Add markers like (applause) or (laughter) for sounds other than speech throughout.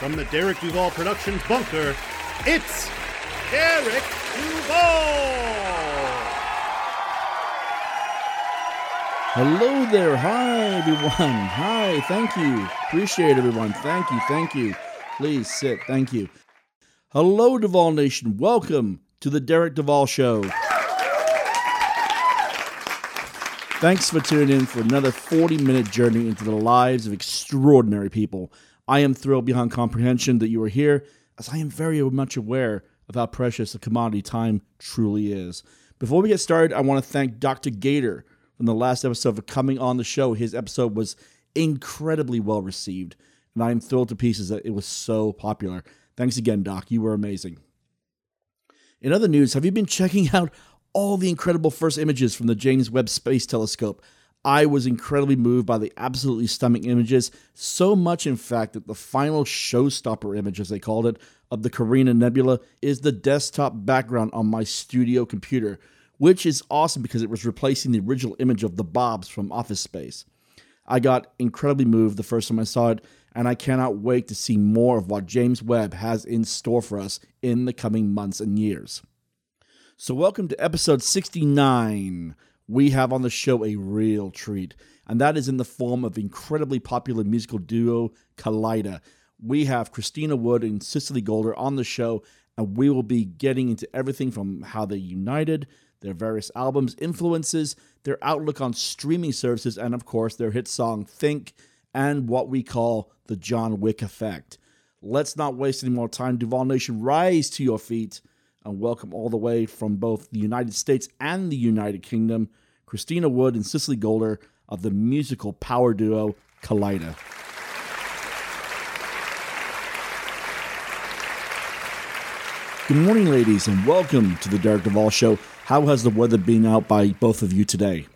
from the Derek Duval Productions bunker, it's Derek Duval! Hello there. Hi, everyone. Hi. Thank you. Appreciate everyone. Thank you. Thank you. Please sit. Thank you. Hello, Duval Nation. Welcome to the Derek Duval Show. Thanks for tuning in for another 40 minute journey into the lives of extraordinary people. I am thrilled beyond comprehension that you are here, as I am very much aware of how precious the commodity time truly is. Before we get started, I want to thank Dr. Gator from the last episode for coming on the show. His episode was incredibly well received, and I am thrilled to pieces that it was so popular. Thanks again, Doc. You were amazing. In other news, have you been checking (laughs) out all the incredible first images from the James Webb Space Telescope? I was incredibly moved by the absolutely stunning images, so much, in fact, that the final showstopper image, as they called it, of the Carina Nebula is the desktop background on my studio computer, which is awesome because it was replacing the original image of the Bobs from Office Space. I got incredibly moved the first time I saw it, and I cannot wait to see more of what James Webb has in store for us in the coming months and years. So, welcome to episode 69. We have on the show a real treat, and that is in the form of incredibly popular musical duo Kaleida. We have Christina Wood and Cicely Goulder on the show, and we will be getting into everything from how they united, their various albums, influences, their outlook on streaming services, and of course, their hit song Think, and what we call the John Wick effect. Let's not waste any more time. Duval Nation, rise to your feet and welcome all the way from both the United States and the United Kingdom, Christina Wood and Cicely Goulder of the musical power duo Kaleida. Good morning, ladies, and welcome to the Derek Duval Show. How has the weather been out by both of you today?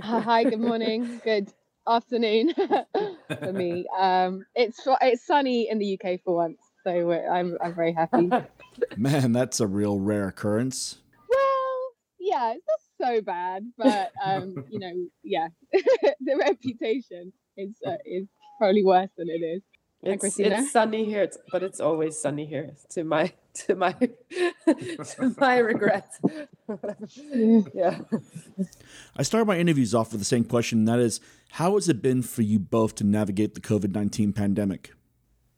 Hi, good morning. (laughs) Good afternoon (laughs) for me. Um, it's it's sunny in the UK for once, so I'm I'm very happy. (laughs) Man, that's a real rare occurrence. Well, yeah, it's not so bad, but um, you know, yeah, (laughs) the reputation is uh, is probably worse than it is. It's, it's sunny here, it's, but it's always sunny here. To my (laughs) to my to my regret. yeah. I start my interviews off with the same question, and that is, how has it been for you both to navigate the COVID nineteen pandemic?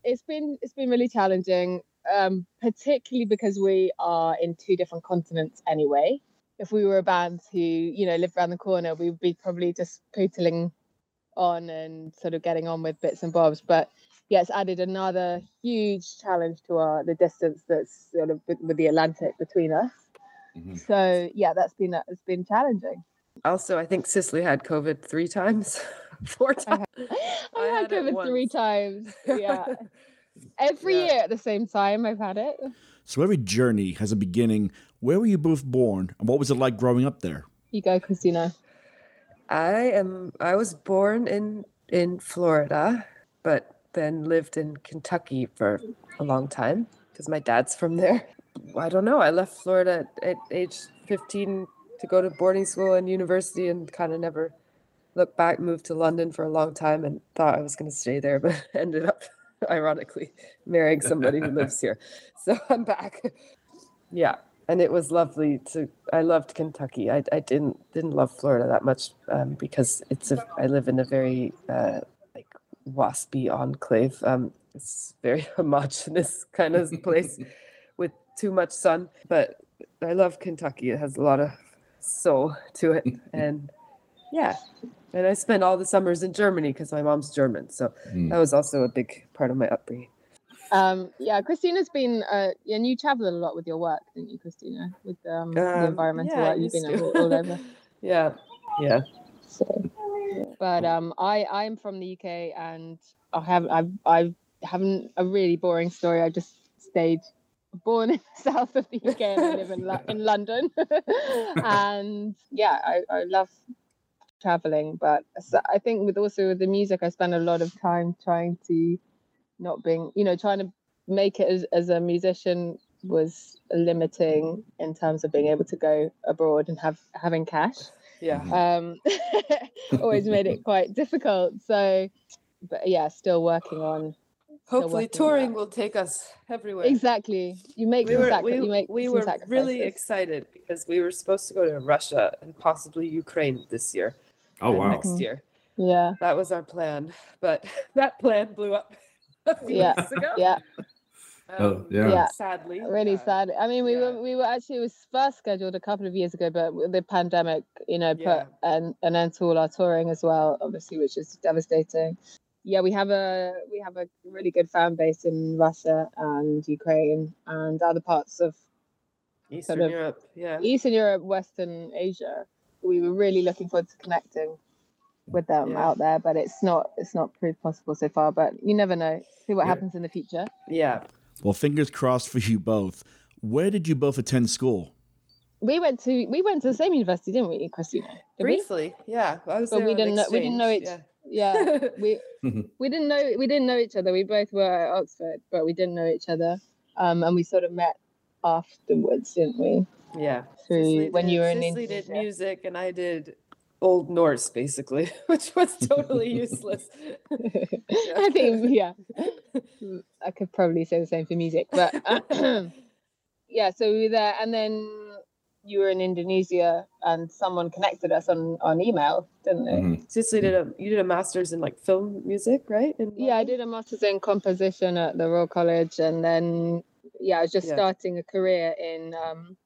It's been it's been really challenging, um, particularly because we are in two different continents anyway. If we were a band who you know lived around the corner, we would be probably just pootling on and sort of getting on with bits and bobs, but yeah, it's added another huge challenge to our the distance that's sort of with, the Atlantic between us. Mm-hmm. So yeah, that's been it's been challenging. Also, I think Cicely had COVID three times, (laughs) four times. I had, (laughs) I I had, had COVID three times. (laughs) Yeah, every yeah. year at the same time I've had it. So every journey has a beginning. Where were you both born, and what was it like growing up there? You go, Christina. I am. I was born in in Florida, but then lived in Kentucky for a long time because my dad's from there. I don't know. I left Florida at age 15 to go to boarding school and university and kind of never looked back, moved to London for a long time and thought I was going to stay there, (laughs) but ended up ironically marrying somebody who lives here. (laughs) So I'm back. Yeah. And it was lovely to, I loved Kentucky. I, I didn't, didn't love Florida that much um, because it's a, I live in a very uh, waspy enclave. Um, it's very (laughs) homogenous kind of place with too much sun. But I love Kentucky. It has a lot of soul to it, (laughs) and yeah. And I spent all the summers in Germany because my mom's German, so mm. that was also a big part of my upbringing. Um, yeah, Christina's been, uh, and you travel a lot with your work, didn't you, Christina? With um, um, the environmental yeah, work, you've been all, all over. (laughs) yeah, yeah. So but um, I I'm from the UK and I have I've I haven't a really boring story. I just stayed born in the (laughs) south of the UK and I live in Lo- in London. (laughs) and yeah, I, I love traveling, but I think with also with the music, I spend a lot of time trying to not being, you know, trying to make it as, as a musician was limiting in terms of being able to go abroad and have having cash. Yeah. Um, (laughs) always made it quite difficult. So, but yeah, still working on Hopefully, working touring will take us everywhere. exactly. You make We were sacri- we, you make we were sacrifices. really excited because we were supposed to go to Russia and possibly Ukraine this year. Oh wow. Next year, yeah, that was our plan, but (laughs) that plan blew up (laughs) a few Yeah, weeks ago. yeah. Oh, yeah. Yeah. Sadly, really uh, sad. I mean, we yeah. were we were actually it was first scheduled a couple of years ago, but the pandemic, you know, put Yeah. an an end to all our touring as well, obviously, which is devastating. Yeah, we have a we have a really good fan base in Russia and Ukraine and other parts of Eastern of- Europe. Yeah. Eastern Europe, Western Asia. We were really looking forward to connecting with them Yeah. out there, but it's not it's not proved possible so far. But you never know. See what Yeah. happens in the future. Yeah. Well, fingers crossed for you both. Where did you both attend school? We went to we went to the same university, didn't we, Christina? Did we? Briefly, yeah. I was But we didn't know- we didn't know exchange, Yeah, (laughs) we Mhm. (laughs) we didn't know we didn't know each other. We both were at Oxford, but we didn't know each other. Um, and we sort of met afterwards, didn't we? Yeah. yeah. Through Cicely when did- you were in Cicely did music and I did Old Norse, basically, (laughs) which was totally useless. I think yeah, I could probably say the same for music, but (coughs) (coughs) yeah. So we were there, and then you were in Indonesia, and someone connected us on on email, didn't they? Mhm. Cicely did a you did a master's in like film music, right? In Yeah, I did a master's in composition at the Royal College, and then yeah, I was just Yeah. starting a career in um,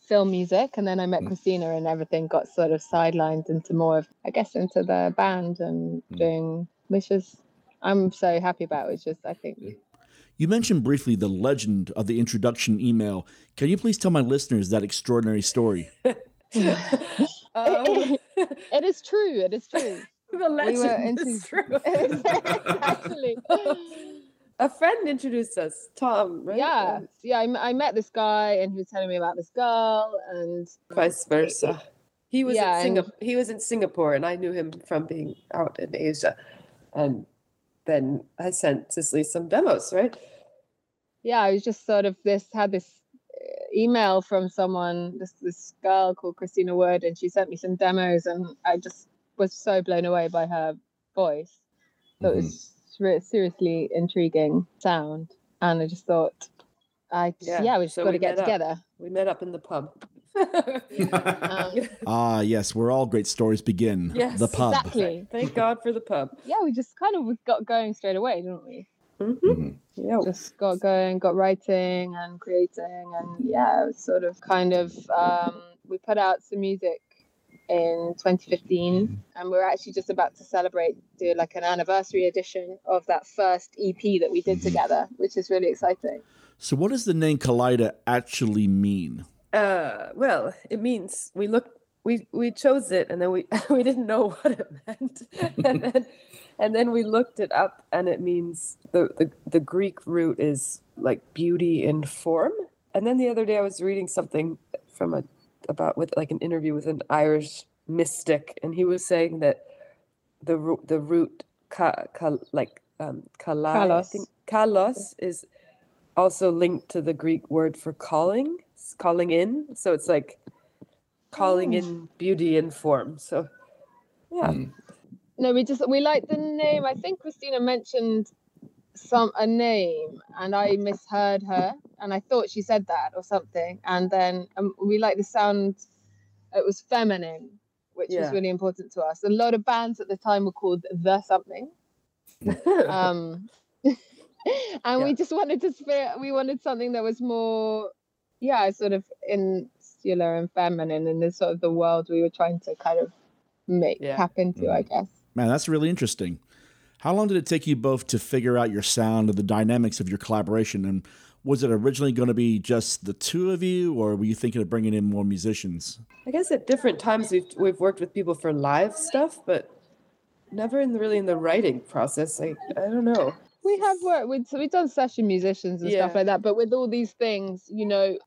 film music, and then I met Mm. Christina, and everything got sort of sidelined into more of, I guess, into the band and Mm. doing, which is I'm so happy about. Which is, I think, You mentioned briefly the legend of the introduction email. Can you please tell my listeners that extraordinary story? (laughs) Um, (laughs) it is true. It is true. (laughs) the legend into- is true. Actually. a friend introduced us, Tom, right? Yeah, And yeah. I, m- I met this guy, and he was telling me about this girl, and vice versa. He was Yeah, in and- Singapore. He was in Singapore, and I knew him from being out in Asia. And then I sent Cicely some demos, right? Yeah, I was just sort of this had this uh, email from someone, this this girl called Christina Wood, and she sent me some demos, and I just was so blown away by her voice. So it was re- seriously intriguing sound, and I just thought, I Yeah, yeah, we just so got to get met up. together. We met up in the pub. (laughs) Um, Ah, yes, where all great stories begin. Yes, the pub. exactly. Thank God for the pub. Yeah, we just kind of got going straight away, didn't we? hmm Mhm. Yeah. just got going, got writing and creating, and yeah, it was sort of kind of um, we put out some music in 2015, and we're actually just about to celebrate, do like an anniversary edition of that first EP that we did together, which is really exciting. So, what does the name Kaleida actually mean? Uh, well, it means we look we we chose it and then we (laughs) we didn't know (laughs) what it meant. and (laughs) then and then we looked it up and it means the, the the Greek root is like beauty in form. And then the other day I was reading something from a about with like an interview with an Irish mystic and he was saying that the root the root ka, ka, like um kalai, I Kalos. think kalos is also linked to the Greek word for calling, calling in. So it's like calling Oh. in beauty and form. So yeah, Mm. No, we just we like the name. I think Christina mentioned some a name, and I misheard her, and I thought she said that or something. And then um, we like the sound. It was feminine, which Yeah. was really important to us. A lot of bands at the time were called the something. (laughs) Um, (laughs) and we just wanted to spare, we wanted something that was more, yeah, sort of insular and feminine in the sort of the world we were trying to kind of make Yeah. tap into, I mm. guess. Man, that's really interesting. How long did it take you both to figure out your sound and the dynamics of your collaboration? And was it originally going to be just the two of you, or were you thinking of bringing in more musicians? I guess at different times we've we've worked with people for live stuff, but never in the, really in the writing process. I I don't know. we have worked with so we've done session musicians and stuff like that but with all these things you know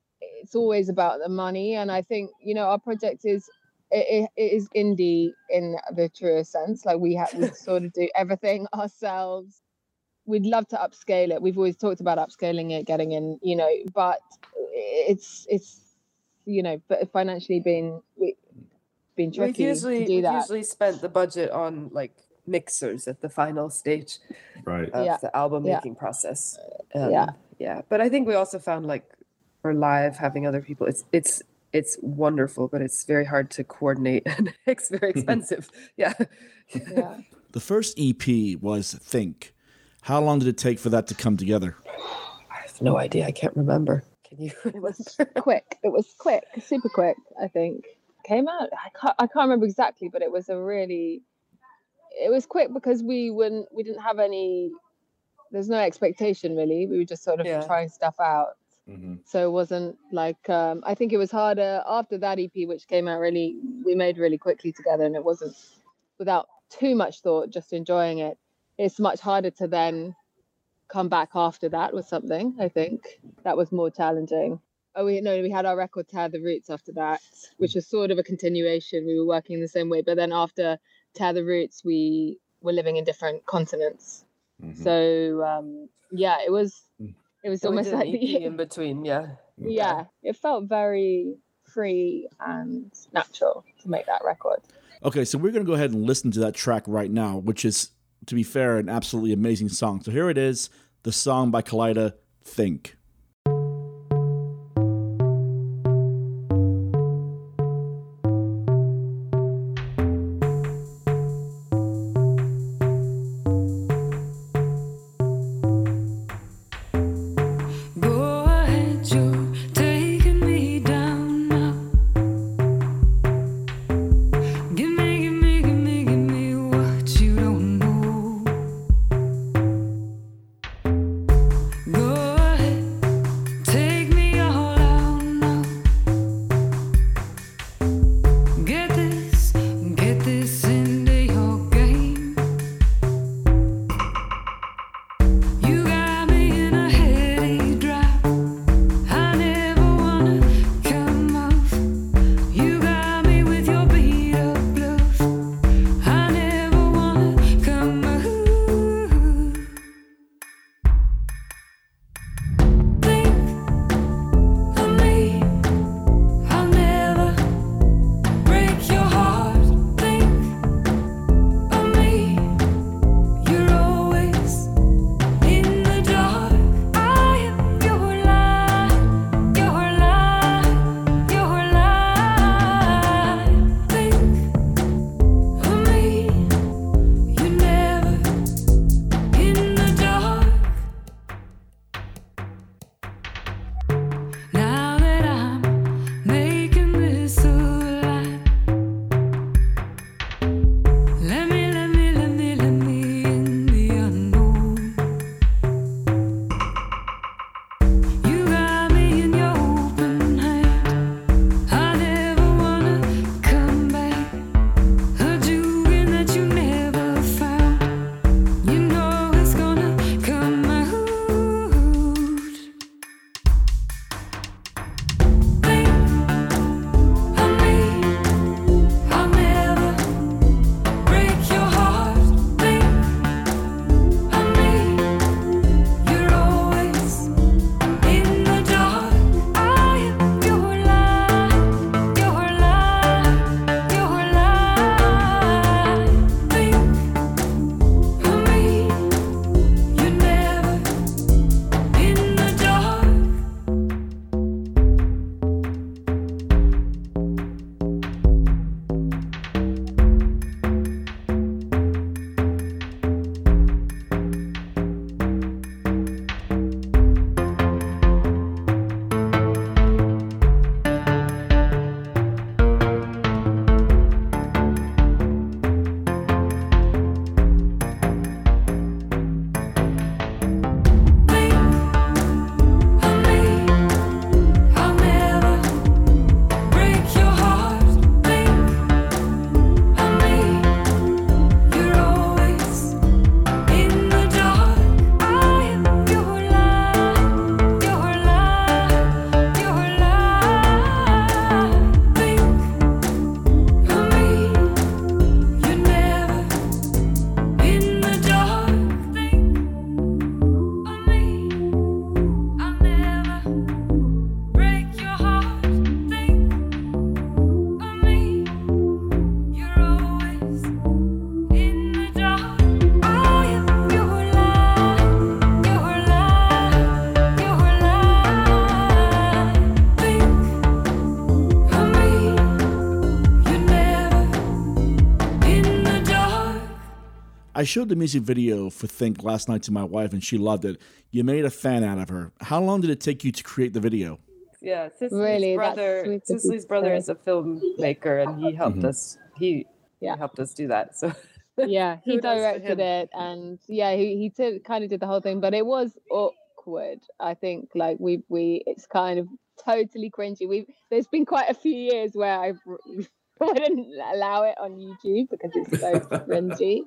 it's always about the money and i think you know our project is it, it is indie in the truest sense like we have we (laughs) sort of do everything (laughs) ourselves we'd love to upscale it we've always talked about upscaling it getting in you know but it's it's you know but financially being we been We've tricky usually to do we've that usually spent the budget on like mixers at the final stage Right. of Yeah. the album Yeah. making process. Yeah. Um, yeah. But I think we also found like for live having other people, it's it's it's wonderful, but it's very hard to coordinate (laughs) and it's very (laughs) expensive. yeah. yeah (laughs) The first EP was Think. How long did it take for that to come together? I have no idea. I can't remember. Can you it was quick. It was quick, super quick. I think came out. I can't. I can't remember exactly, but it was a really. It was quick because we wouldn't. We didn't have any. There's no expectation really. We were just sort of Yeah. trying stuff out. Mm-hmm. So it wasn't like. Um, I think it was harder after that EP, which came out really. We made really quickly together, and it wasn't without too much thought, just enjoying it. It's much harder to then come back after that with something. I think that was more challenging. Oh, we no, we had our record Tear the Roots after that, which was sort of a continuation. We were working the same way, but then after Tear the Roots, we were living in different continents. Mm-hmm. So um, yeah, it was it was So almost like the, (laughs) in between, yeah. yeah, it felt very free and natural to make that record. Okay, so we're going to go ahead and listen to that track right now, which is, to be fair, an absolutely amazing song. So here it is the song by Kaleida, Think. Showed the music video for Think last night to my wife, and she loved it. You made a fan out of her. How long did it take you to create the video? Yeah, Cicely's Really, that's brother. sweet Cicely's brother is a filmmaker, and he helped Mhm. us. He, Yeah. he helped us do that. So (laughs) yeah he directed it and yeah he, he did, kind of did the whole thing but it was awkward i think like we we it's kind of totally cringy we've there's been quite a few years where i (laughs) wouldn't allow it on youtube because it's so (laughs) cringy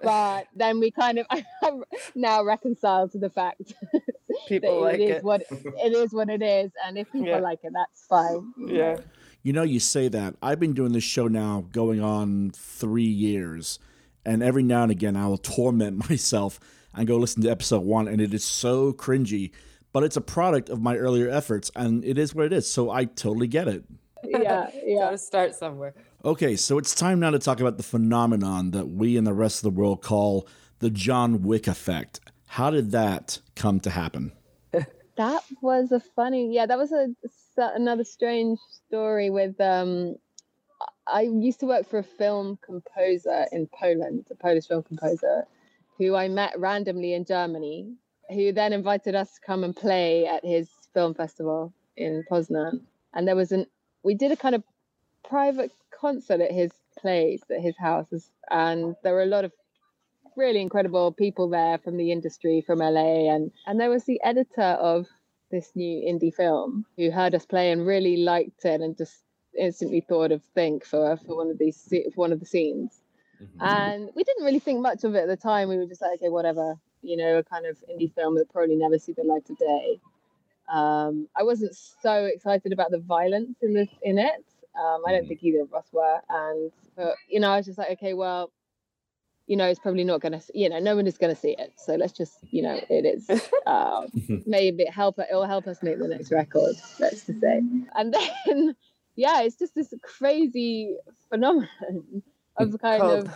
but then we kind of (laughs) I'm now reconciled to the fact that people like it is it. what it is what it is and if people Yeah. like it that's fine yeah. You know, you say that. I've been doing this show now going on three years, and every now and again I will torment myself and go listen to episode one, and it is so cringy. But it's a product of my earlier efforts, and it is what it is. So I totally get it. Yeah (laughs) yeah Gotta start somewhere. Okay, so it's time now to talk about the phenomenon that we and the rest of the world call the John Wick effect. How did that come to happen? (laughs) That was a funny, yeah, that was a s- another strange story with um I used to work for a film composer in Poland, a Polish film composer who I met randomly in Germany, who then invited us to come and play at his film festival in Poznan. And there was an we did a kind of private concert at his place, at his house, and there were a lot of really incredible people there from the industry from LA and and there was the editor of this new indie film who heard us play and really liked it and just instantly thought of think for for one of these one of the scenes. Mm-hmm. And we didn't really think much of it at the time. We were just like okay whatever you know a kind of indie film that probably never see the light of day um i wasn't so excited about the violence in this in it um i don't Mhm. think either of us were and but you know i was just like okay well you know, it's probably not going to, you know, no one is going to see it. So let's just, you know, it is. Uh, (laughs) (laughs) maybe it help it will help us make the next record. Let's just say, and then, (laughs) yeah, it's just this crazy phenomenon of kind Cult. of,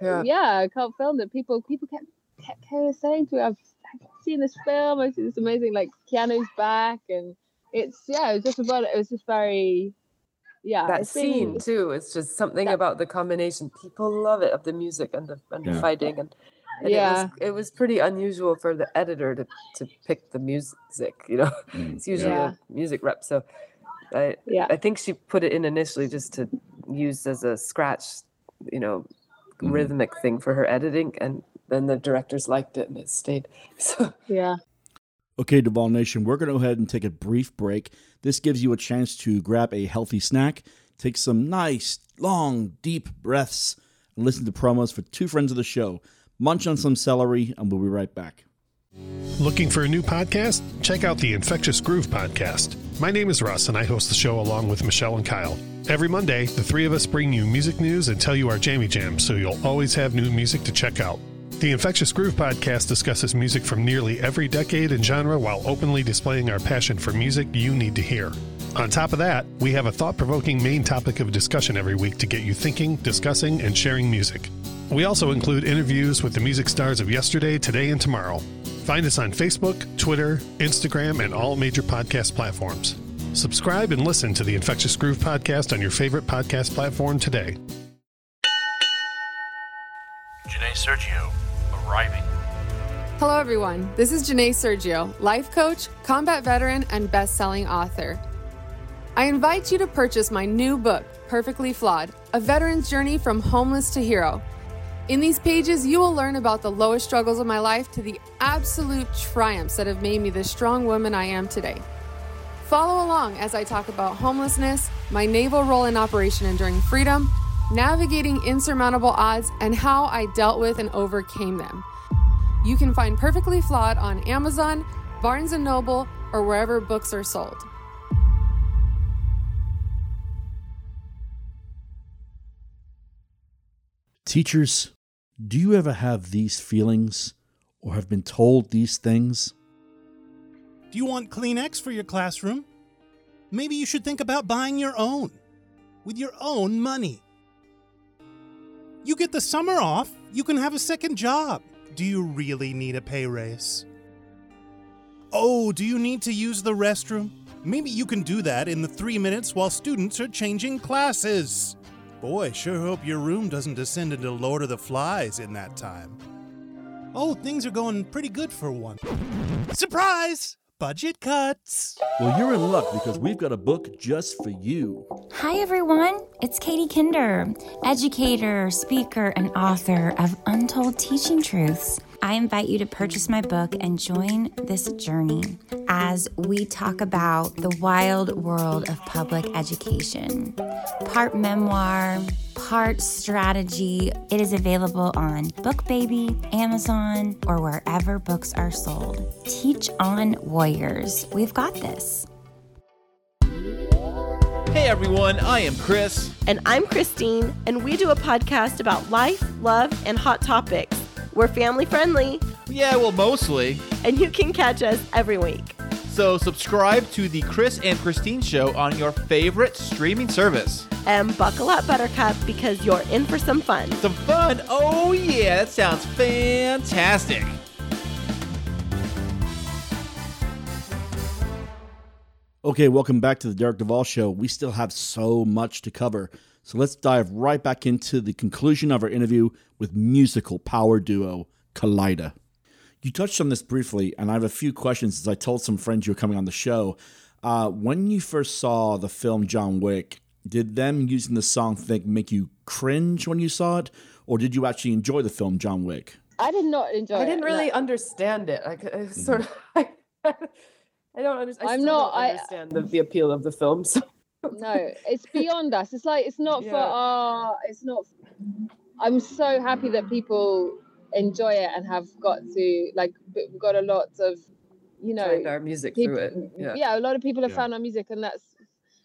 Yeah. yeah, a cult film that people people kept kept kind of saying to me, I've, I've seen this film. I see this amazing, like Keanu's back, and it's yeah, it was just about it was just very, yeah, that it's been- scene too. It's just something That- about the combination. People love it of the music and the and the fighting and. and Yeah. it was, it was pretty unusual for the editor to, to pick the music, you know. (laughs) Mm, It's usually Yeah. a music rep. So I Yeah. I think she put it in initially just to use as a scratch, you know, Mhm. rhythmic thing for her editing and then the directors liked it and it stayed. (laughs) So yeah. Okay, Duval Nation, we're going to go ahead and take a brief break. This gives you a chance to grab a healthy snack, take some nice, long, deep breaths, and listen to promos for two friends of the show. Munch on some celery, and we'll be right back. Looking for a new podcast? Check out the Infectious Groove podcast. My name is Russ, and I host the show along with Michelle and Kyle. Every Monday, the three of us bring you music news and tell you our jammy jams so you'll always have new music to check out. The Infectious Groove podcast discusses music from nearly every decade and genre while openly displaying our passion for music you need to hear. On top of that, we have a thought provoking main topic of discussion every week to get you thinking, discussing, and sharing music. We also include interviews with the music stars of yesterday, today, and tomorrow. Find us on Facebook, Twitter, Instagram, and all major podcast platforms. Subscribe and listen to the Infectious Groove podcast on your favorite podcast platform today. Hello, everyone. This is Janae Sergio, life coach, combat veteran, and best selling author. I invite you to purchase my new book, Perfectly Flawed A Veteran's Journey from Homeless to Hero. In these pages, you will learn about the lowest struggles of my life to the absolute triumphs that have made me the strong woman I am today. Follow along as I talk about homelessness, my naval role in Operation Enduring Freedom, navigating insurmountable odds, and how I dealt with and overcame them. You can find Perfectly Flawed on Amazon, Barnes & Noble, or wherever books are sold. Teachers, do you ever have these feelings or have been told these things? Do you want Kleenex for your classroom? Maybe you should think about buying your own with your own money. You get the summer off, you can have a second job. Do you really need a pay raise? Oh, do you need to use the restroom? Maybe you can do that in the three minutes while students are changing classes. Boy, sure hope your room doesn't descend into Lord of the Flies in that time. Oh, things are going pretty good for one. Surprise! Budget cuts! Well, you're in luck because we've got a book just for you. Hi, everyone. It's Katie Kinder, educator, speaker, and author of Untold Teaching Truths. I invite you to purchase my book and join this journey as we talk about the wild world of public education. Part memoir, part strategy. It is available on BookBaby, Amazon, or wherever books are sold. Teach on Warriors. We've got this. Hey everyone, I am Chris. And I'm Christine, and we do a podcast about life, love, and hot topics. We're family friendly. Yeah, well, mostly. And you can catch us every week. So subscribe to the Chris and Christine Show on your favorite streaming service. And buckle up, Buttercup, because you're in for some fun. Some fun? Oh, yeah, that sounds fantastic. Okay, welcome back to the Derek Duval Show. We still have so much to cover. So let's dive right back into the conclusion of our interview with musical power duo Kaleida. You touched on this briefly, and I have a few questions as I told some friends you were coming on the show. Uh, when you first saw the film John Wick, did them using the song Think make you cringe when you saw it, or did you actually enjoy the film John Wick? I did not enjoy I didn't really no. understand it. I, c- I sort of. (laughs) I don't understand. I I'm not- don't I- understand the, the appeal of the film. So. no, it's beyond us. It's like it's not for Yeah. our. It's not. I'm so happy that people enjoy it and have got to like b- got a lot of, you know, Find our music peop- through it. Yeah. a lot of people have Yeah. found our music, and that's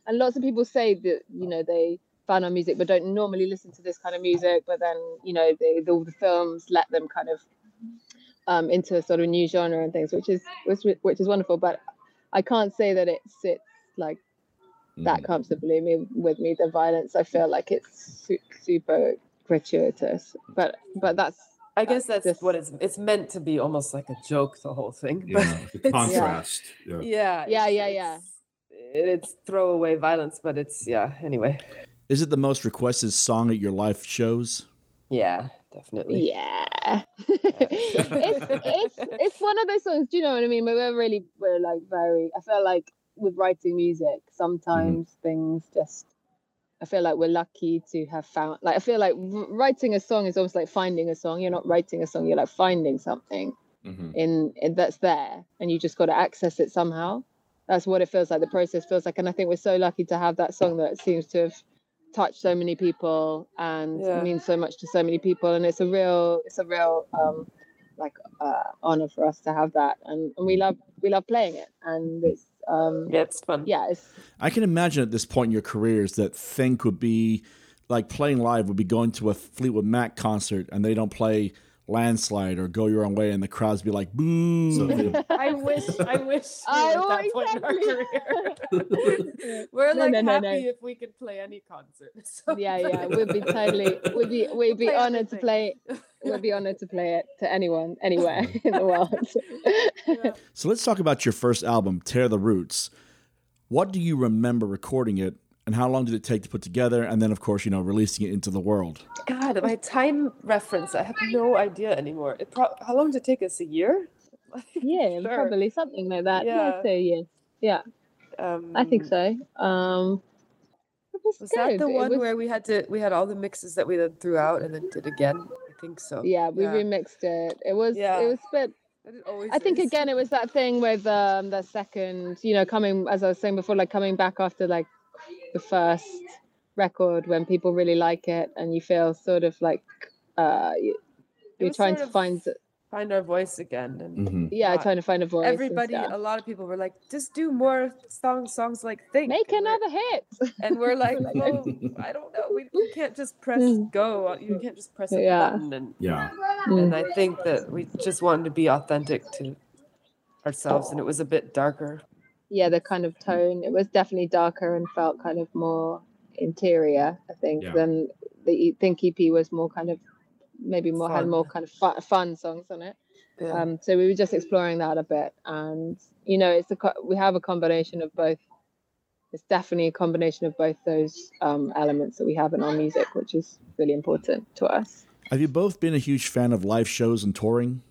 and lots of people say that you know they found our music but don't normally listen to this kind of music. But then you know they, the, the films let them kind of um, into a sort of new genre and things, which is which, which is wonderful. But I can't say that it sits like that comfortably me with me. The violence, I feel like it's su- super gratuitous, but but that's I guess uh, that's what it's. It's meant to be almost like a joke, the whole thing. but Yeah, the contrast. Yeah. Yeah. yeah, it's- yeah, yeah. It's, it's throwaway violence, but it's yeah. Anyway. Is it the most requested song at your live shows? Yeah, definitely. Yeah. it's, it's it's one of those songs, do you know what I mean? Where we're really we're like very I feel like with writing music, sometimes mm-hmm. things just I feel like we're lucky to have found like I feel like writing a song is almost like finding a song. You're not writing a song, you're like finding something in, in that's there and you just got to access it somehow. That's what it feels like. The process feels like, and I think we're so lucky to have that song that seems to have touched so many people and Yeah. means so much to so many people. And it's a real, it's a real um, like uh, honor for us to have that, and, and we love we love playing it, and it's um, yeah, it's fun. Yeah, it's I can imagine at this point in your careers that Think would be like playing live would be going to a Fleetwood Mac concert and they don't play Landslide or Go Your Own Way and the crowds be like, boo. (laughs) I wish. I wish. I were at that know, point in our career. We're No, like no, no, happy no. if we could play any concert. (laughs) So yeah, yeah. We'd be totally, we'd be, we'd be Play honored to play. We'd be honored to play it to anyone, anywhere (laughs) in the world. So let's talk about your first album, Tear the Roots. What do you remember recording it and how long did it take to put together? And then, of course, you know, releasing it into the world. God, my time reference, I have no idea anymore. It pro- how long did it take us? A year? (laughs) yeah, Sure. probably something like that. Yeah, Yeah. so yeah, yeah. Um, I think so. Um, was, Was that the It one was- where we had to we had all the mixes that we then threw out and then did again? I think so. Yeah, we remixed it. It was Yeah. it was a bit But it always I think is. again it was that thing with um the second, you know, coming as I was saying before, like coming back after like the first record when people really like it and you feel sort of like uh you, you're trying to find find our voice again and yeah, trying to find a voice. everybody a lot of people were like just do more songs songs like think make and another hit. and we're (laughs) like Like- well i don't know we, we can't just press go you can't just press a Yeah. button and Yeah. and i think that we just wanted to be authentic to ourselves and it was a bit darker yeah, the kind of tone. It was definitely darker and felt kind of more interior, I think, Yeah. than the Think EP was more kind of maybe more had more kind of fun, fun songs on it. Yeah. Um, so we were just exploring that a bit, and you know, it's a we have a combination of both it's definitely a combination of both those um, elements that we have in our music, which is really important to us. Have you both been a huge fan of live shows and touring?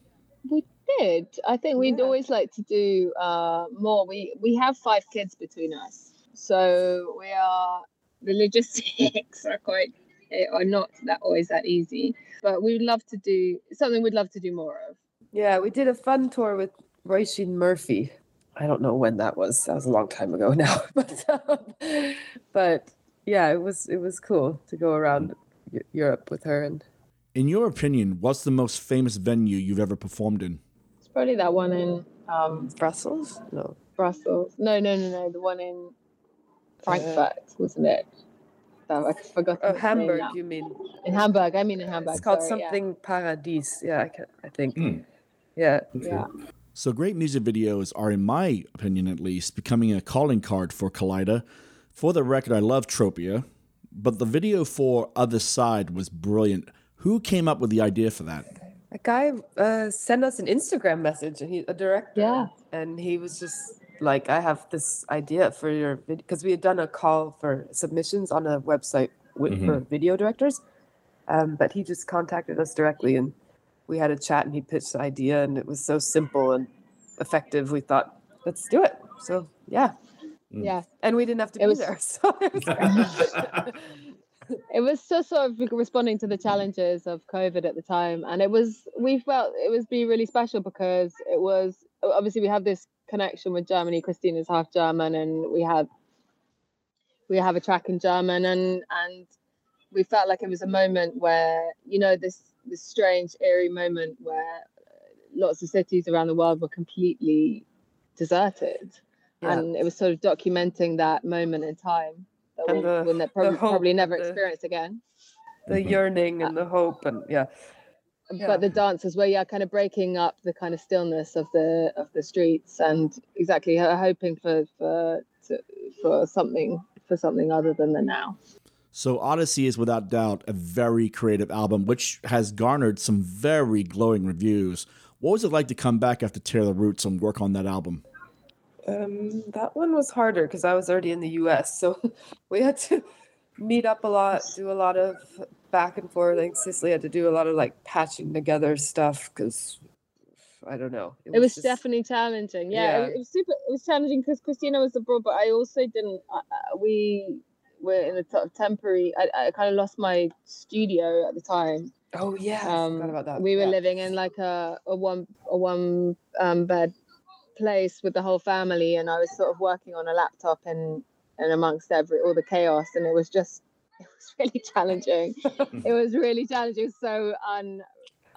We did. I think we'd always like to do uh, more. We we have five kids between us, so we are the logistics (laughs) are quite eh, are not that always that easy. But we'd love to do something. We'd love to do more of. Yeah, we did a fun tour with Roisin Murphy. I don't know when that was. That was a long time ago (laughs) now. but um, but yeah, it was it was cool to go around Europe with her and In your opinion, what's the most famous venue you've ever performed in? It's probably that one in um, Brussels. No, Brussels. No, no, no, no. The one in Frankfurt, wasn't it? Oh, I forgot. Oh, its name Hamburg, you mean? In Hamburg. I mean in Hamburg. It's called sorry, yeah. something Paradis. Yeah, I, can, I think. Yeah. Yeah. So, great music videos are, in my opinion at least, becoming a calling card for Kaleida. For the record, I love Tropia, but the video for Other Side was brilliant. Who came up with the idea for that? A guy uh, sent us an Instagram message, and he a director. Yeah. And he was just like, "I have this idea for your video," because we had done a call for submissions on a website with, for video directors. Um, but he just contacted us directly, and we had a chat, and he pitched the idea, and it was so simple and effective. We thought, let's do it. So yeah, Yeah. and we didn't have to It be was- there. (laughs) So (laughs) it was great. it was just sort of responding to the challenges of COVID at the time, and it was we felt it was be really special because it was obviously we have this connection with Germany. Christina's half German, and we had we have a track in German, and and we felt like it was a moment where you know this this strange eerie moment where lots of cities around the world were completely deserted, Yeah. and it was sort of documenting that moment in time And we'll, the- we'll ne- the probably, hope, probably never the- experience again. the mm-hmm. yearning and uh, the hope, and yeah. but the dances were yeah kind of breaking up the kind of stillness of the of the streets and exactly ho- hoping for for to, for something for something other than the now So, Odyssey is without doubt a very creative album, which has garnered some very glowing reviews. What was it like to come back after Tear the Roots and work on that album? Um, that one was harder because I was already in the U.S., so (laughs) we had to meet up a lot, do a lot of back and forth. I think Cicely had to do a lot of like patching together stuff because I don't know. it was, just- definitely challenging yeah, Yeah. It, it was super it was challenging because christina was abroad but i also didn't uh, we were in a temporary i, I kind of lost my studio at the time Oh yeah, I um, forgot about that. we were yeah. living in like a, a one a one um, bed place with the whole family and i was sort of working on a laptop and and amongst every all the chaos and it was just (laughs) it was really challenging. (laughs) It was really challenging so un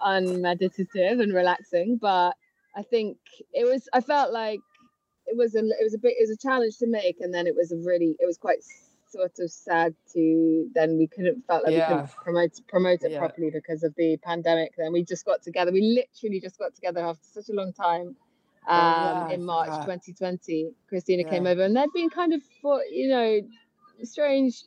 unmeditative and relaxing but i think it was i felt like it was a it was a bit it was a challenge to make and then it was a really it was quite sort of sad to then we couldn't felt like we couldn't promote promote it Yeah. properly because of the pandemic then we just got together we literally just got together after such a long time um, Oh, yeah, in March forgot. 2020 Christina came over and they'd been kind of for you know strange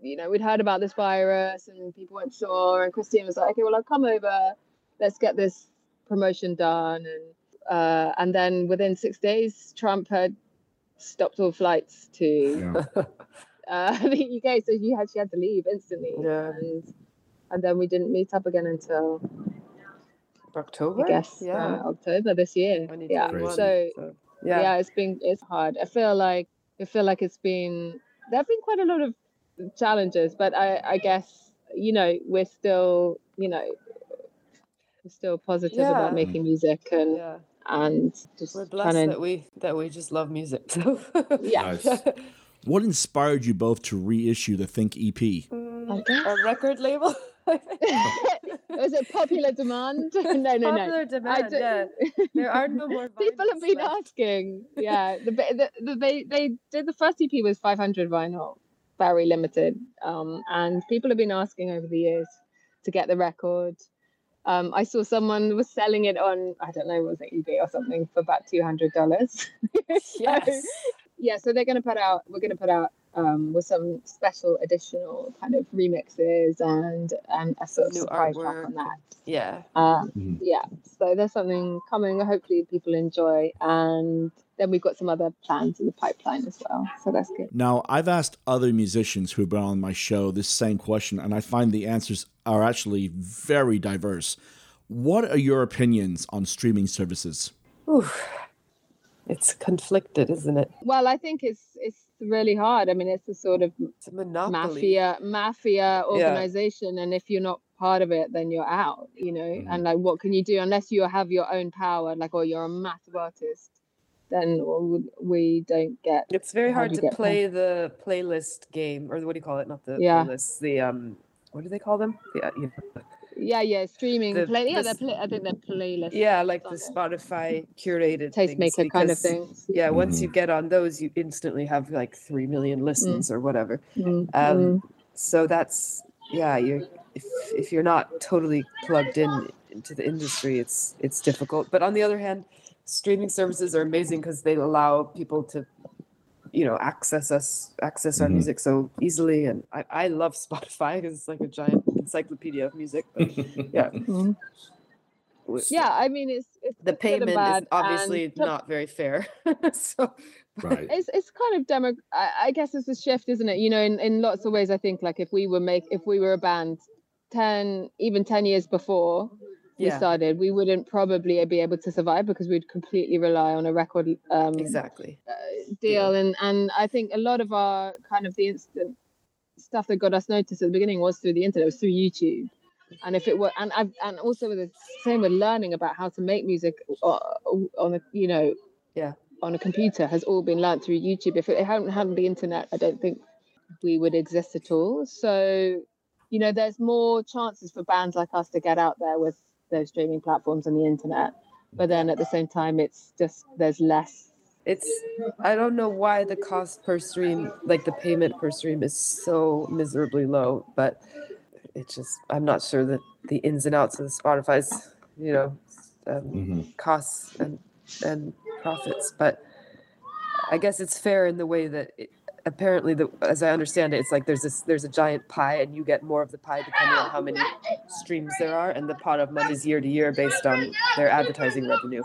you know we'd heard about this virus and people weren't sure and Christina was like okay well I'll come over. Let's get this promotion done. And uh, and then within six days Trump had stopped all flights to (laughs) uh, (laughs) the UK so she had she had to leave instantly. Yeah. and and then we didn't meet up again until October. I guess yeah. uh, October this year yeah so so, yeah. yeah. it's been it's hard i feel like i feel like it's been there have been quite a lot of challenges but i i guess you know we're still you know we're still positive Yeah. about making music and yeah. and just We're blessed trying that we that we just love music. So yeah What inspired you both to reissue the Think EP? a record label. (laughs) was it popular demand (laughs) no no no Popular demand. Yeah. (laughs) There are no more. people have been left. asking yeah the, the, the, they they did the first ep was 500 vinyl very limited um and people have been asking over the years to get the record um i saw someone was selling it on i don't know was it ebay or something for about 200 dollars Yes. yeah so they're going to put out we're going to put out um with some special additional kind of remixes and and a sort of New surprise track artwork. on that Yeah. um, yeah, so there's something coming. Hopefully, people enjoy. And then we've got some other plans in the pipeline as well. So that's good. Now, I've asked other musicians who've been on my show this same question, and I find the answers are actually very diverse. What are your opinions on streaming services? Ooh, it's conflicted, isn't it? Well, I think it's it's really hard. I mean, it's a sort of It's a monopoly. mafia mafia organization, and if you're not part of it, then you're out. You know, and like, what can you do unless you have your own power, like, or you're a massive artist? Then we- we don't get. It's very hard to get play the playlist game, or what do you call it? Not the Yeah. playlists. The um, what do they call them? Yeah, you know, Yeah, yeah, streaming The- play. Yeah, the they're play, I think they're playlists. yeah, like the. Spotify curated things Tastemaker kind of because, things. Yeah, once you get on those, you instantly have like three million listens or whatever. Mm, Um, mm. so that's yeah, you if if you're not totally plugged in into the industry, it's it's difficult. But on the other hand, streaming services are amazing because they allow people to you know access us access our Mhm. music so easily and i, I love (laughs) spotify because it's like a giant encyclopedia of music but (laughs) yeah Mhm. Yeah, I mean, it's, it's the it's good and payment is obviously and not very fair (laughs) so Right. it's it's kind of demo I, I guess it's a shift isn't it you know in, in lots of ways i think like if we were make if we were a band 10 even 10 years before we Yeah. started we wouldn't probably be able to survive because we'd completely rely on a record um exactly deal and and i think a lot of our kind of the instant stuff that got us noticed at the beginning was through the internet it was through youtube. And if it were and I've, and also with the same with learning about how to make music uh, on a you know yeah. on a computer has all been learned through youtube. If it hadn't had the internet i don't think we would exist at all. So you know there's more chances for bands like us to get out there with those streaming platforms and the internet. But then at the same time it's just there's less it's i don't know why the cost per stream like the payment per stream is so miserably low but it's just i'm not sure that the ins and outs of the spotify's you know um, Mhm. costs and and profits but i guess it's fair in the way that it, apparently the as i understand it it's like there's this there's a giant pie and you get more of the pie depending on how many streams there are and the pot of money is year to year based on their advertising revenue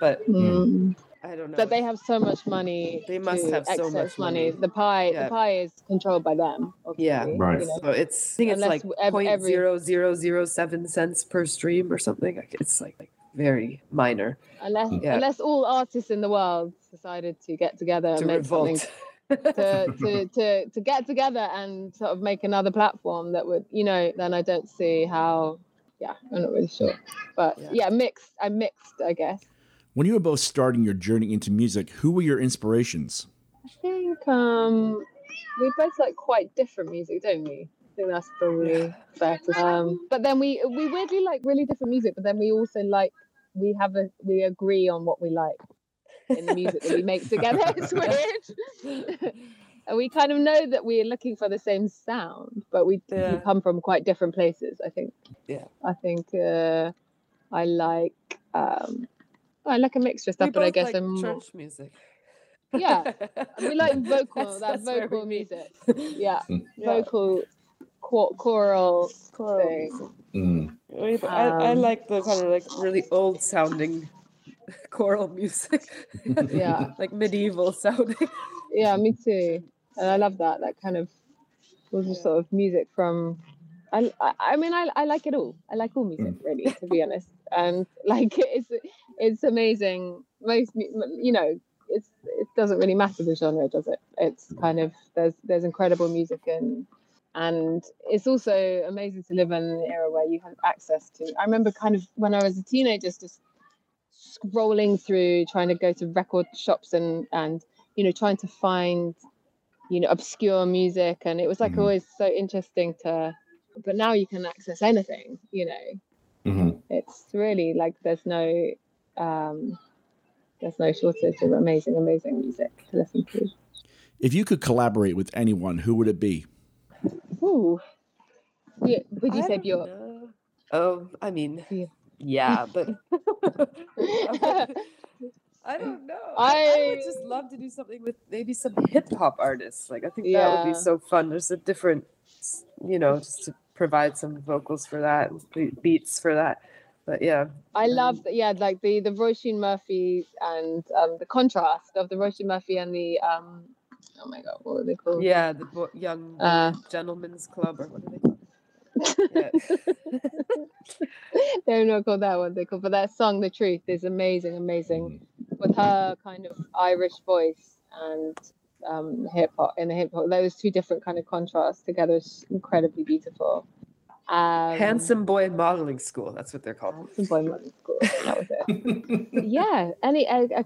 but Mm. I don't know But they have so much money. They must have so much money. money. The pie, Yeah. the pie is controlled by them. Yeah, Right. you know. So it's I think it's Unless like ev- point every- zero zero zero seven cents per stream or something. It's like, like very minor. Unless Yeah. unless all artists in the world decided to get together and To make something to, (laughs) to, to, to get together and sort of make another platform that would, you know, then I don't see how. Yeah, I'm not really sure, but yeah, mixed. I'm mixed, I guess. When you were both starting your journey into music, who were your inspirations? I think um, we both like quite different music, don't we? I think that's probably fair to. Um, but then we we weirdly like really different music, but then we also like we have a we agree on what we like in the music that we make together. (laughs) It's weird. and we kind of know that we're looking for the same sound, but we, we come from quite different places. I think. Yeah. I think uh, I like um, I like a mixture of stuff, We but I guess like I'm more, church music. yeah. (laughs) we like vocal That's- that that's where vocal we music. (laughs) Yeah, Yeah. vocal cho- choral Choral thing. Mm. I, I Um, like the kind of like really old sounding (laughs) choral music. Yeah. like medieval sounding. Yeah, me too. And I love that. That kind of was just sort of music from. I, I, mean, I, I like it all. I like all music, really, to be honest. And like, (laughs) it's it's amazing. Most, you know, it's it doesn't really matter the genre, does it? It's kind of there's there's incredible music and and it's also amazing to live in an era where you have access to. I remember kind of when I was a teenager, just scrolling through, trying to go to record shops and and you know trying to find you know obscure music, and it was like Mhm. always so interesting to. But now you can access anything, you know. Mhm. It's really like there's no um there's no shortage of amazing, amazing music to listen to. If you could collaborate with anyone, who would it be? Ooh. Yeah, would you I say don't Bjork? know. Oh, I mean, Yeah. yeah, but (laughs) I don't know. (laughs) I, I would just love to do something with maybe some hip hop artists. Like I think that would be so fun. There's a different, you know, just to provide some vocals for that, beats for that. but yeah, I love that. Yeah, like the the Roisin Murphy and um, the contrast of the Roisin Murphy and the um. Oh my god, what were they called? yeah, the bo- young Uh, gentlemen's club or what are they called? Yeah. (laughs) They're not called that one. They called, but that song, "The Truth," is amazing, amazing, with her kind of Irish voice and um, hip hop in the hip hop. Those two different kind of contrasts together is incredibly beautiful. Um, Handsome boy modeling school. That's what they're called. Handsome boy modeling school. That was it. (laughs) yeah, any a, a,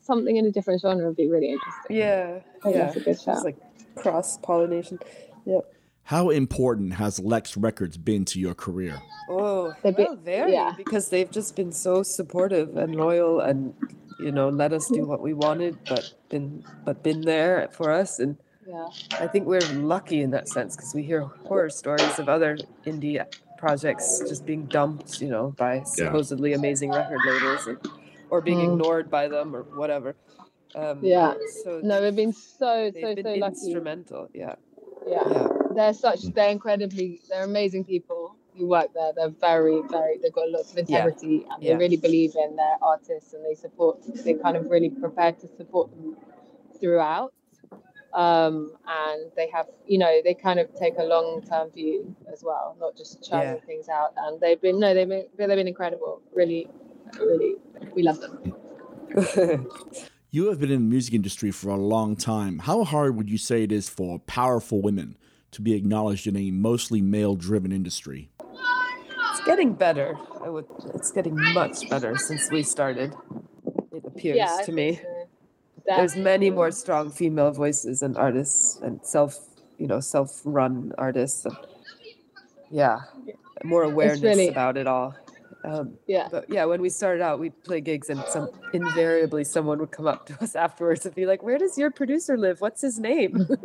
something in a different genre would be really interesting. Yeah, yeah. that's a good It's shout. like cross pollination. Yep. How important has Lex Records been to your career? Oh, They've been- well, very yeah. because they've just been so supportive and loyal, and you know, let us do what we wanted, but been but been there for us, and Yeah. I think we're lucky in that sense because we hear horror stories of other indie projects just being dumped, you know, by supposedly amazing record labels, and, or being Mm. ignored by them or whatever. Um, Yeah. So No, we've been so they've so been so lucky. instrumental. Yeah. Yeah. They're such they're incredibly they're amazing people who work there. They're very, very they've got lots of integrity and they Yeah. really believe in their artists and they support they kind of really prepared to support them throughout. Um and they have you know, they kind of take a long term view as well, not just churning Yeah. things out. And they've been no, they've been they've been incredible. Really really we love them. (laughs) You have been in the music industry for a long time. How hard would you say it is for powerful women to be acknowledged in a mostly male driven industry? Getting better. I would. It's getting much better since we started. It appears Yeah, to me. That- There's many more strong female voices and artists and self, you know, self-run artists. And yeah, more awareness really- about it all. Um, Yeah. But yeah, when we started out, we'd play gigs, and some invariably someone would come up to us (laughs) afterwards and be like, "Where does your producer live? What's his name?" (laughs)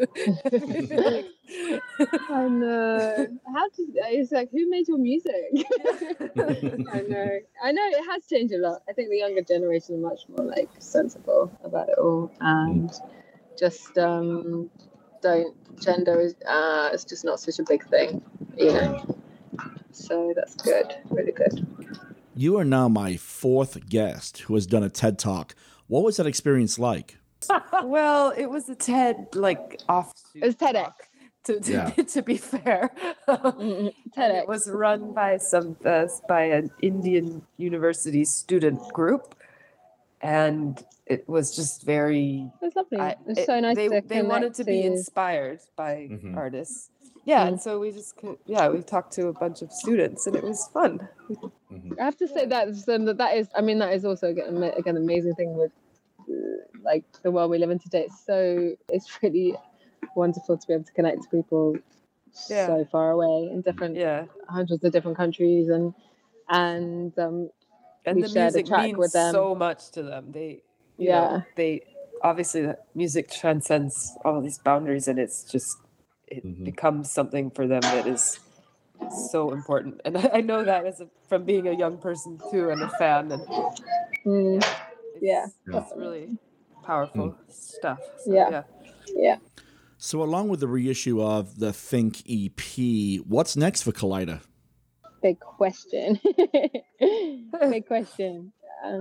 I know. How to? It's like who made your music? (laughs) I know. I know it has changed a lot. I think the younger generation are much more like sensible about it all, and just um, don't gender is uh, it's just not such a big thing, you know. So that's good. Really good. You are now my fourth guest who has done a TED Talk. What was that experience like? (laughs) well, it was a TED like off. It was TEDx. To, to, Yeah. to be fair, (laughs) And TEDx. it was run by some uh, by an Indian university student group, and it was just very. It was lovely. I- it was it- so nice They, to they wanted to be inspired by Mhm. artists. Yeah, Mm. and so we just could, yeah we talked to a bunch of students, and it was fun. I have to say that that that is I mean that is also again again amazing thing with uh, like the world we live in today. It's so it's really wonderful to be able to connect to people Yeah. so far away in different Yeah, hundreds of different countries and and um and the music track means with them. so much to them. They, you Yeah. know, they obviously the music transcends all these boundaries, and it's just it Mhm. becomes something for them that is so important. And I, (laughs) I know that as a, from being a young person too, and a fan, and mm, yeah it's, it's really powerful stuff. So, Yeah. yeah. yeah So, along with the reissue of the Think EP, what's next for Kaleida? big question (laughs) big question uh,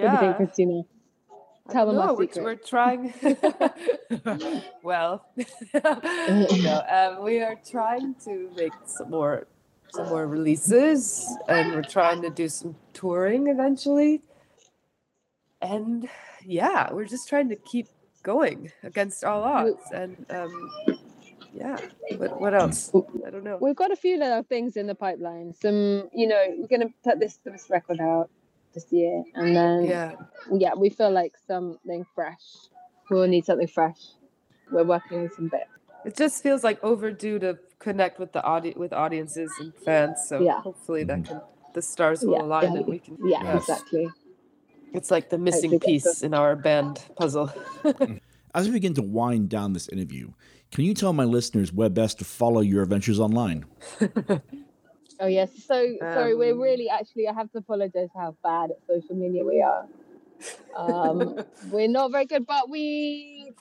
what do you Yeah. think Christina tell them no, our we're, secret we're trying. (laughs) (laughs) well, (laughs) no, um, we are trying to make some more, some more releases, and we're trying to do some touring eventually. And yeah, we're just trying to keep going against all odds. And um, yeah, what what else? I don't know. We've got a few little things in the pipeline. Some, you know, we're gonna put this this record out this year, and then Yeah, yeah, we feel like something fresh. We'll need something fresh. We're working on some bits. it just feels like overdue to connect with the audience, with audiences and fans. So Yeah. hopefully that mm-hmm. can the stars will Yeah, align yeah, and we can. Yeah, yes. exactly. It's like the missing piece in our band puzzle. (laughs) Mm. As we begin to wind down this interview, can you tell my listeners where best to follow your adventures online? (laughs) Oh yes. So sorry, we're Um, really actually. I have to apologize how bad at social media we are. Um, (laughs) we're not very good, but we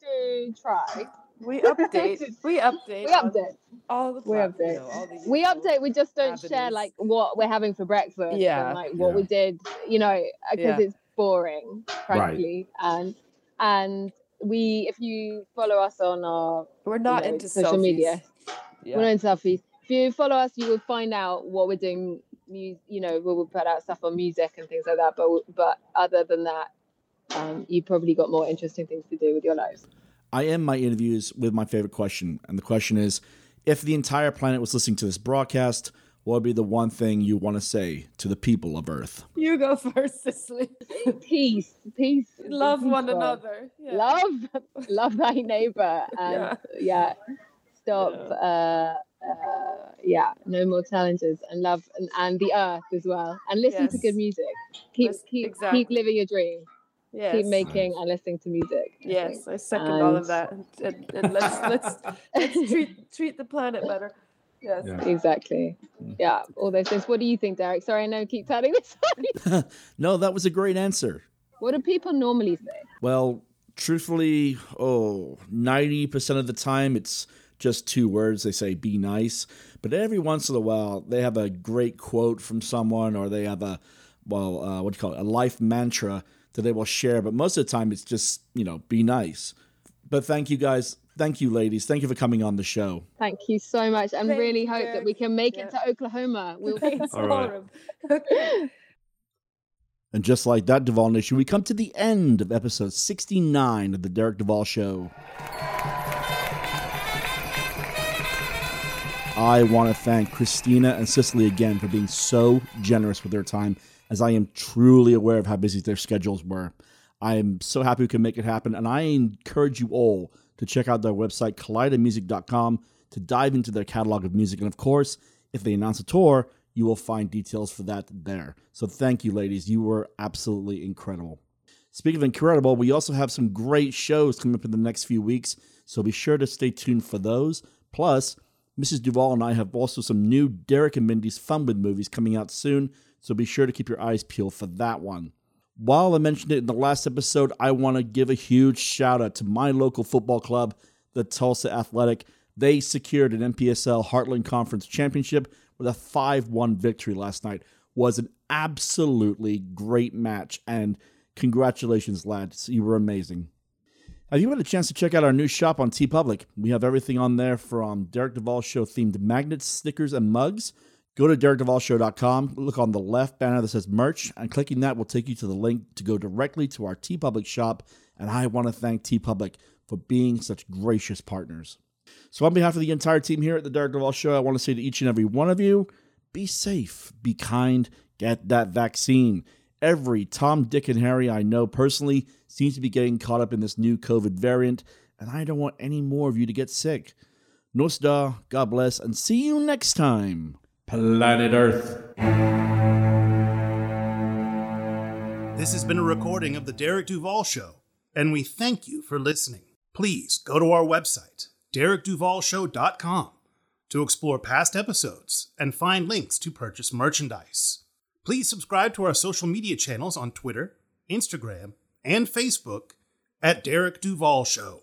do try. We (laughs) update. We update. We update. all the We plat- you update. know, all the we update. We just don't share like what we're having for breakfast. Yeah. And, like what we did. You know, because Yeah. it's boring, frankly. right. And and we, if you follow us on our, We're not you know, into social selfies. media. Yeah. We're not into selfies. If you follow us, you will find out what we're doing. mu- You know, we will put out stuff on music and things like that. But but other than that, um, you've probably got more interesting things to do with your lives. I end my interviews with my favorite question. And the question is if the entire planet was listening to this broadcast, what would be the one thing you want to say to the people of Earth? You go first, Cicely. Peace, peace. Love peace, one God. another. Yeah. Love, love thy neighbor, and (laughs) yeah, stop. Uh, uh, yeah, no more challenges, and love and, and the earth as well, and listen to good music. Keep Lis- keep exactly. keep living your dream. Yes. Keep making and listening to music. I Yes, think. I second all of that. And, and, and let's let's (laughs) let's treat treat the planet better. Yes. Exactly. Yeah, all those things. What do you think, Derek? Sorry, I know I keep telling this. story. (laughs) no, that was a great answer. what do people normally say? Well, truthfully, oh, 90% of the time it's just two words. They say be nice. But every once in a while, they have a great quote from someone or they have a, well, uh, what do you call it, a life mantra that they will share. But most of the time, it's just, you know, be nice. But thank you guys. Thank you, ladies. Thank you for coming on the show. Thank you so much, and Thank really you, hope that we can make Yeah. it to Oklahoma. We'll Thanks, All right. Lauren. (laughs) Okay. And just like that, Duval Nation, we come to the end of episode 69 of the Derek Duval Show. I want to thank Christina and Cicely again for being so generous with their time, as I am truly aware of how busy their schedules were. I am so happy we can make it happen, and I encourage you all to check out their website, kaleidamusic.com, to dive into their catalog of music. And of course, if they announce a tour, you will find details for that there. So thank you, ladies. You were absolutely incredible. Speaking of incredible, we also have some great shows coming up in the next few weeks, so be sure to stay tuned for those. Plus, Mrs. Duval and I have also some new Derek and Mindy's Fun with movies coming out soon, so be sure to keep your eyes peeled for that one. While I mentioned it in the last episode, I want to give a huge shout out to my local football club, the Tulsa Athletic. They secured an MPSL Heartland Conference championship with a 5-1 victory last night. Was an absolutely great match and congratulations lads, you were amazing. Have you had a chance to check out our new shop on TeePublic? We have everything on there from Derek Duval Show themed magnets, stickers, and mugs. Go to DerekDuvalShow.com, look on the left banner that says merch, and clicking that will take you to the link to go directly to our TeePublic shop. And I want to thank TeePublic for being such gracious partners. So, on behalf of the entire team here at the Derek Duval Show, I want to say to each and every one of you be safe, be kind, get that vaccine. Every Tom, Dick, and Harry I know personally seems to be getting caught up in this new COVID variant, and I don't want any more of you to get sick. Nostar, God bless, and see you next time. Planet Earth. This has been a recording of The Derek Duval Show, and we thank you for listening. Please go to our website, derekduvalshow.com, to explore past episodes and find links to purchase merchandise. Please subscribe to our social media channels on Twitter, Instagram, and Facebook at Derek Duval Show.